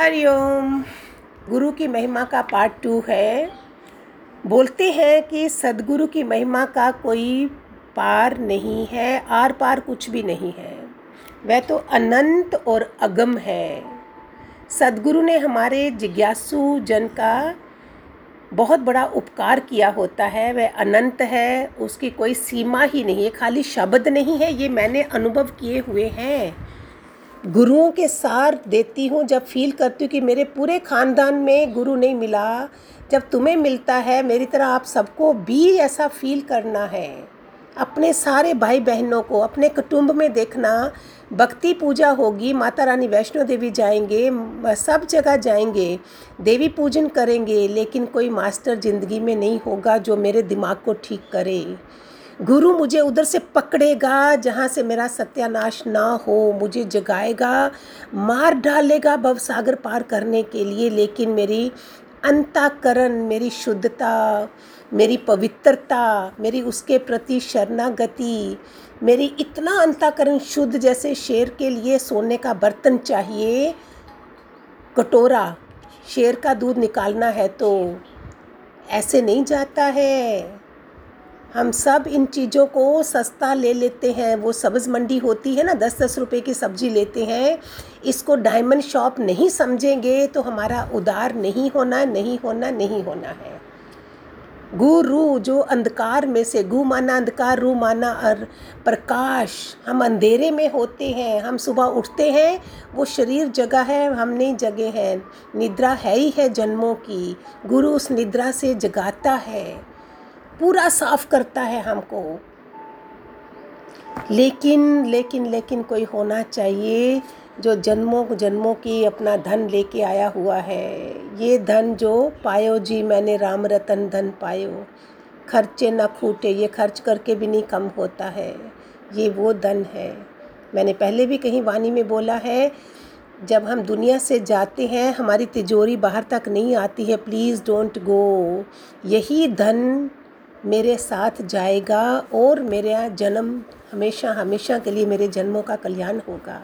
हरिओम गुरु की महिमा का पार्ट टू है। बोलते हैं कि सदगुरु की महिमा का कोई पार नहीं है, आर पार कुछ भी नहीं है। वह तो अनंत और अगम है। सदगुरु ने हमारे जिज्ञासु जन का बहुत बड़ा उपकार किया होता है। वह अनंत है, उसकी कोई सीमा ही नहीं है, खाली शब्द नहीं है, ये मैंने अनुभव किए हुए हैं। गुरुओं के सार देती हूँ, जब फील करती हूँ कि मेरे पूरे ख़ानदान में गुरु नहीं मिला। जब तुम्हें मिलता है, मेरी तरह आप सबको भी ऐसा फील करना है। अपने सारे भाई बहनों को, अपने कुटुंब में देखना। भक्ति पूजा होगी, माता रानी वैष्णो देवी जाएँगे सब जगह जाएँगे, देवी पूजन करेंगे, लेकिन कोई मास्टर ज़िंदगी में नहीं होगा जो मेरे दिमाग को ठीक करे। गुरु मुझे उधर से पकड़ेगा, जहाँ से मेरा सत्यानाश ना हो, मुझे जगाएगा, मार डालेगा भव सागर पार करने के लिए, लेकिन मेरी अंताकरण, मेरी शुद्धता, मेरी पवित्रता, मेरी उसके प्रति शरणागति, मेरी इतना अंताकरण शुद्ध जैसे शेर के लिए सोने का बर्तन चाहिए। कटोरा, शेर का दूध निकालना है तो ऐसे नहीं जाता है। हम सब इन चीज़ों को सस्ता ले लेते हैं। वो सब्ज़ मंडी होती है ना दस दस रुपए की सब्ज़ी लेते हैं। इसको डायमंड शॉप नहीं समझेंगे तो हमारा उदार नहीं होना नहीं होना नहीं होना है। गुरु जो अंधकार में से, गु माना अंधकार, रू माना और प्रकाश, हम अंधेरे में होते हैं। हम सुबह उठते हैं, वो शरीर जगह है, हम नहीं जगे हैं। निद्रा है ही है जन्मों की। गुरु उस निद्रा से जगाता है। पूरा साफ़ करता है हमको। लेकिन लेकिन लेकिन कोई होना चाहिए जो जन्मों जन्मों की अपना धन लेके आया हुआ है। ये धन जो पायो जी मैंने राम रतन धन पायो। खर्चे ना खूटे, ये खर्च करके भी नहीं कम होता है। ये वो धन है। मैंने पहले भी कहीं वाणी में बोला है, जब हम दुनिया से जाते हैं, हमारी तिजोरी बाहर तक नहीं आती है प्लीज़ डोंट गो यही धन मेरे साथ जाएगा और मेरा जन्म हमेशा हमेशा के लिए मेरे जन्मों का कल्याण होगा।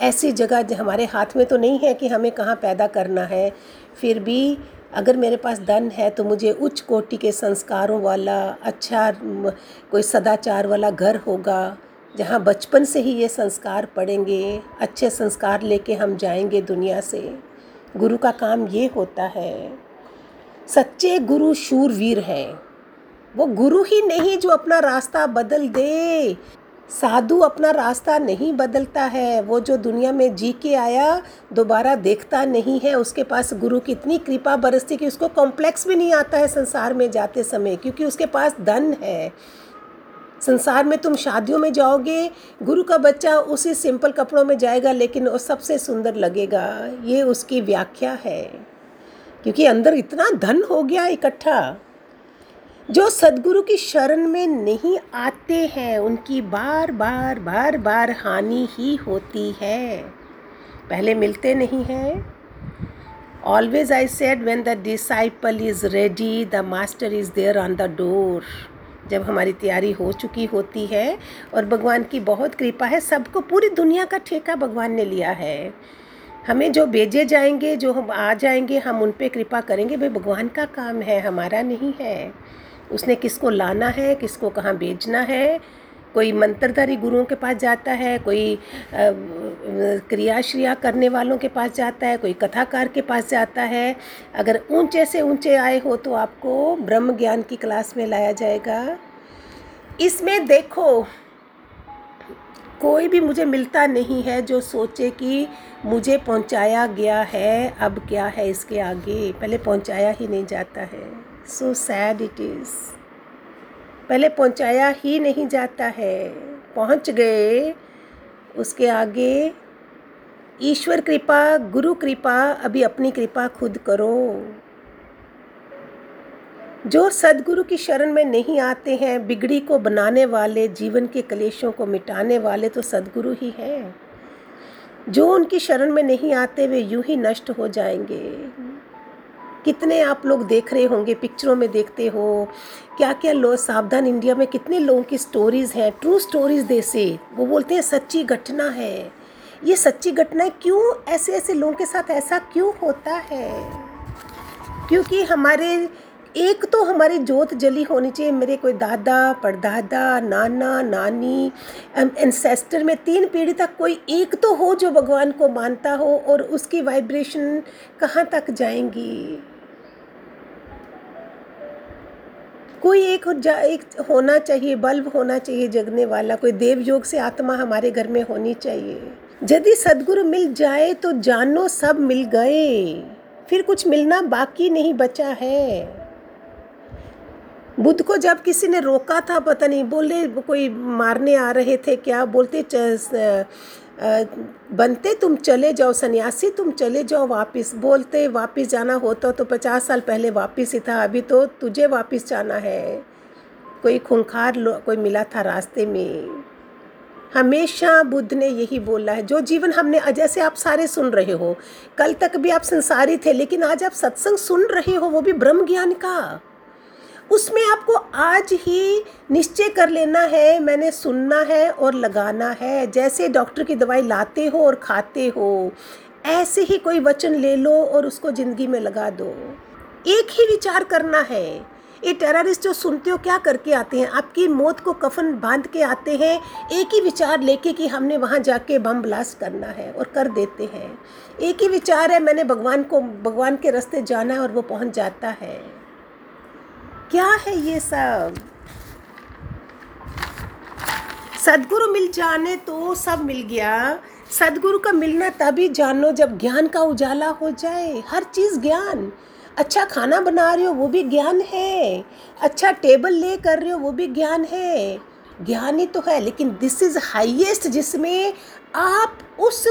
ऐसी जगह हमारे हाथ में तो नहीं है कि हमें कहाँ पैदा करना है। फिर भी अगर मेरे पास धन है तो मुझे उच्च कोटि के संस्कारों वाला अच्छा कोई सदाचार वाला घर होगा, जहाँ बचपन से ही ये संस्कार पढ़ेंगे अच्छे संस्कार लेके हम जाएँगे दुनिया से। गुरु का काम ये होता है। सच्चे गुरु शूरवीर हैं। वो गुरु ही नहीं जो अपना रास्ता बदल दे। साधु अपना रास्ता नहीं बदलता है। वो जो दुनिया में जी के आया, दोबारा देखता नहीं है। उसके पास गुरु की इतनी कृपा बरसती कि उसको कॉम्प्लेक्स भी नहीं आता है संसार में जाते समय, क्योंकि उसके पास धन है। संसार में तुम शादियों में जाओगे, गुरु का बच्चा उसी सिंपल कपड़ों में जाएगा, लेकिन वो सबसे सुंदर लगेगा। ये उसकी व्याख्या है। क्योंकि अंदर इतना धन हो गया इकट्ठा। जो सदगुरु की शरण में नहीं आते हैं, उनकी बार बार बार बार हानि ही होती है। पहले मिलते नहीं हैं। Always I said when the disciple is ready the master is there on the door जब हमारी तैयारी हो चुकी होती है और भगवान की बहुत कृपा है, सबको पूरी दुनिया का ठेका भगवान ने लिया है। हमें जो भेजे जाएँगे, जो हम आ जाएँगे, हम उन पर कृपा करेंगे भाई भगवान का काम है, हमारा नहीं है। उसने किसको लाना है, किसको कहाँ बेचना है, कोई मंत्रधारी गुरुओं के पास जाता है, कोई क्रियाश्रिया करने वालों के पास जाता है, कोई कथाकार के पास जाता है। अगर ऊँचे से ऊँचे आए हो तो आपको ब्रह्म ज्ञान की क्लास में लाया जाएगा। इसमें देखो, कोई भी मुझे मिलता नहीं है जो सोचे कि मुझे पहुँचाया गया है, अब क्या है इसके आगे? पहले पहुँचाया ही नहीं जाता है। सो सैड इट इज़ पहले पहुँचाया ही नहीं जाता है। पहुँच गए। उसके आगे, ईश्वर कृपा, गुरु कृपा, अभी अपनी कृपा खुद करो। जो सदगुरु की शरण में नहीं आते हैं, बिगड़ी को बनाने वाले, जीवन के कलेशों को मिटाने वाले तो सदगुरु ही हैं। जो उनकी शरण में नहीं आते, वे यूँ ही नष्ट हो जाएँगे। कितने आप लोग देख रहे होंगे पिक्चरों में देखते हो? क्या क्या लोग सावधान इंडिया में कितने लोगों की स्टोरीज़ हैं? ट्रू स्टोरीज़ दे से वो बोलते हैं सच्ची घटना है। ये सच्ची घटना क्यों ऐसे ऐसे लोगों के साथ ऐसा क्यों होता है? क्योंकि हमारे, एक तो हमारी जोत जली होनी चाहिए। मेरे कोई दादा, परदादा, नाना, नानी एंसेस्टर में तीन पीढ़ी तक कोई एक तो हो जो भगवान को मानता हो और उसकी वाइब्रेशन कहाँ तक जाएँगी? कोई एक एक होना चाहिए, बल्ब होना चाहिए जगने वाला, कोई देव योग से आत्मा हमारे घर में होनी चाहिए। यदि सदगुरु मिल जाए तो जानो सब मिल गए। फिर कुछ मिलना बाकी नहीं बचा है। बुद्ध को जब किसी ने रोका था, पता नहीं, बोले, कोई मारने आ रहे थे क्या? बोलते बनते तुम चले जाओ, सन्यासी तुम चले जाओ, वापस बोलते वापस जाना होता तो पचास साल पहले वापस ही था, अभी तो तुझे वापस जाना है। कोई खूंखार कोई मिला था रास्ते में। हमेशा बुद्ध ने यही बोला है, जो जीवन हमने जैसे आप सारे सुन रहे हो, कल तक भी आप संसारी थे, लेकिन आज आप सत्संग सुन रहे हो, वो भी ब्रह्म ज्ञान का। उसमें आपको आज ही निश्चय कर लेना है, मैंने सुनना है और लगाना है। जैसे डॉक्टर की दवाई लाते हो और खाते हो, ऐसे ही कोई वचन ले लो और उसको ज़िंदगी में लगा दो। एक ही विचार करना है। ये टेररिस्ट जो सुनते हो, क्या करके आते हैं? आपकी मौत को कफन बाँध के आते हैं, एक ही विचार लेके कि हमने वहाँ जाके बम ब्लास्ट करना है और कर देते हैं। एक ही विचार है, मैंने भगवान को, भगवान के रास्ते जाना है और वो पहुँच जाता है। क्या है ये सब? सदगुरु मिल जाने तो सब मिल गया। सदगुरु का मिलना तभी जानो जब ज्ञान का उजाला हो जाए। हर चीज़ ज्ञान। अच्छा खाना बना रहे हो वो भी ज्ञान है। अच्छा टेबल ले कर रहे हो वो भी ज्ञान है। ज्ञान ही तो है, लेकिन दिस इज़ हाईएस्ट जिसमें आप उस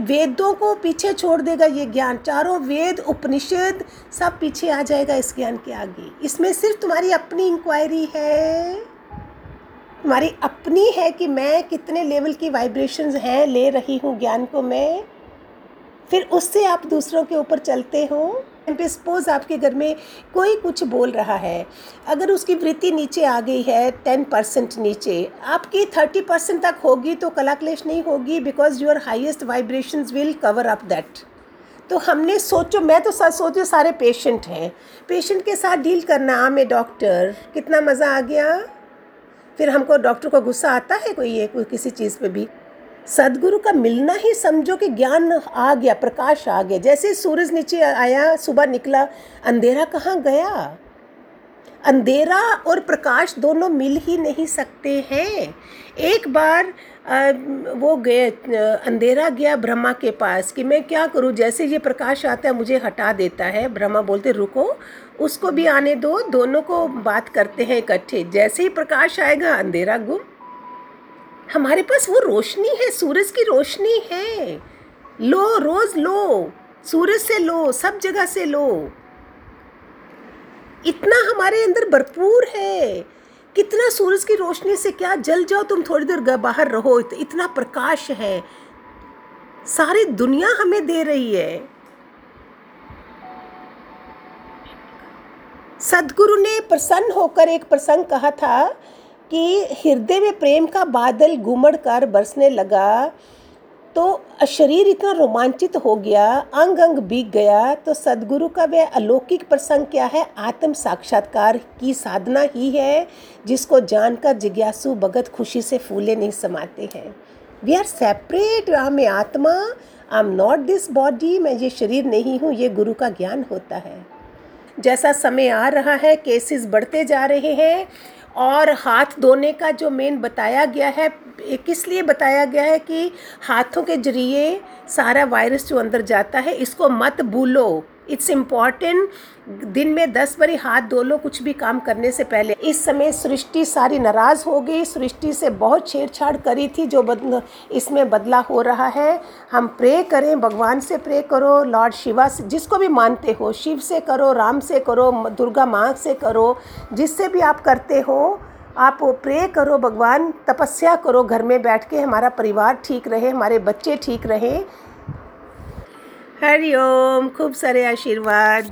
वेदों को पीछे छोड़ देगा ये ज्ञान। चारों वेद, उपनिषद सब पीछे आ जाएगा इस ज्ञान के आगे। इसमें सिर्फ़ तुम्हारी अपनी इंक्वायरी है। तुम्हारी अपनी है कि मैं कितने लेवल की वाइब्रेशंस हैं, ले रही हूँ ज्ञान को मैं। फिर उससे आप दूसरों के ऊपर चलते हो। सपोज़ आपके घर में कोई कुछ बोल रहा है, अगर उसकी वृत्ति नीचे आ गई है टेन परसेंट नीचे, आपकी थर्टी परसेंट तक होगी तो कला क्लेश नहीं होगी because your highest vibration will cover up that तो हमने सोचो, मैं तो सच सोचो सारे पेशेंट हैं। पेशेंट के साथ डील करना आ मैं डॉक्टर कितना मज़ा आ गया? फिर हमको डॉक्टर को गुस्सा आता है कोई ये, कोई किसी चीज़ पे भी। सदगुरु का मिलना ही समझो कि ज्ञान आ गया, प्रकाश आ गया। जैसे सूरज नीचे आया, सुबह निकला, अंधेरा कहाँ गया? अंधेरा और प्रकाश दोनों मिल ही नहीं सकते हैं। एक बार वो गए अंधेरा गया ब्रह्मा के पास कि मैं क्या करूँ? जैसे ये प्रकाश आता है, मुझे हटा देता है। ब्रह्मा बोलते, रुको, उसको भी आने दो, दोनों को बात करते हैं इकट्ठे। जैसे ही प्रकाश आएगा, अंधेरा गुम। हमारे पास वो रोशनी है, सूरज की रोशनी है। लो, रोज लो, सूरज से लो, सब जगह से लो। इतना हमारे अंदर भरपूर है। कितना सूरज की रोशनी से क्या जल जाओ, तुम थोड़ी देर बाहर रहो इतना प्रकाश है। सारी दुनिया हमें दे रही है। सदगुरु ने प्रसन्न होकर एक प्रसंग कहा था कि हृदय में प्रेम का बादल घूमड़ कर बरसने लगा तो शरीर इतना रोमांचित हो गया अंग अंग बीग गया तो सदगुरु का वह अलौकिक प्रसंग क्या है? आत्म साक्षात्कार की साधना ही है, जिसको जानकर जिज्ञासु भगत खुशी से फूले नहीं समाते हैं। वी आर सेपरेट मैं आत्मा I am not this body मैं ये शरीर नहीं हूँ, ये गुरु का ज्ञान होता है। जैसा समय आ रहा है केसेस बढ़ते जा रहे हैं और हाथ धोने का जो मेन बताया गया है किस लिए बताया गया है कि हाथों के ज़रिए सारा वायरस जो अंदर जाता है, इसको मत भूलो। इट्स इंपॉर्टेंट दिन में दस बारी हाथ धो लो कुछ भी काम करने से पहले। इस समय सृष्टि सारी नाराज़ हो गई। सृष्टि से बहुत छेड़छाड़ करी थी जो बद, इसमें बदला हो रहा है। हम प्रे करें भगवान से प्रे करो लॉर्ड शिवा से जिसको भी मानते हो शिव से करो राम से करो दुर्गा माँ से करो जिससे भी आप करते हो आप प्रे करो भगवान तपस्या करो घर में बैठ के हमारा परिवार ठीक रहे हमारे बच्चे ठीक रहें। हरिओम खूब सारे आशीर्वाद।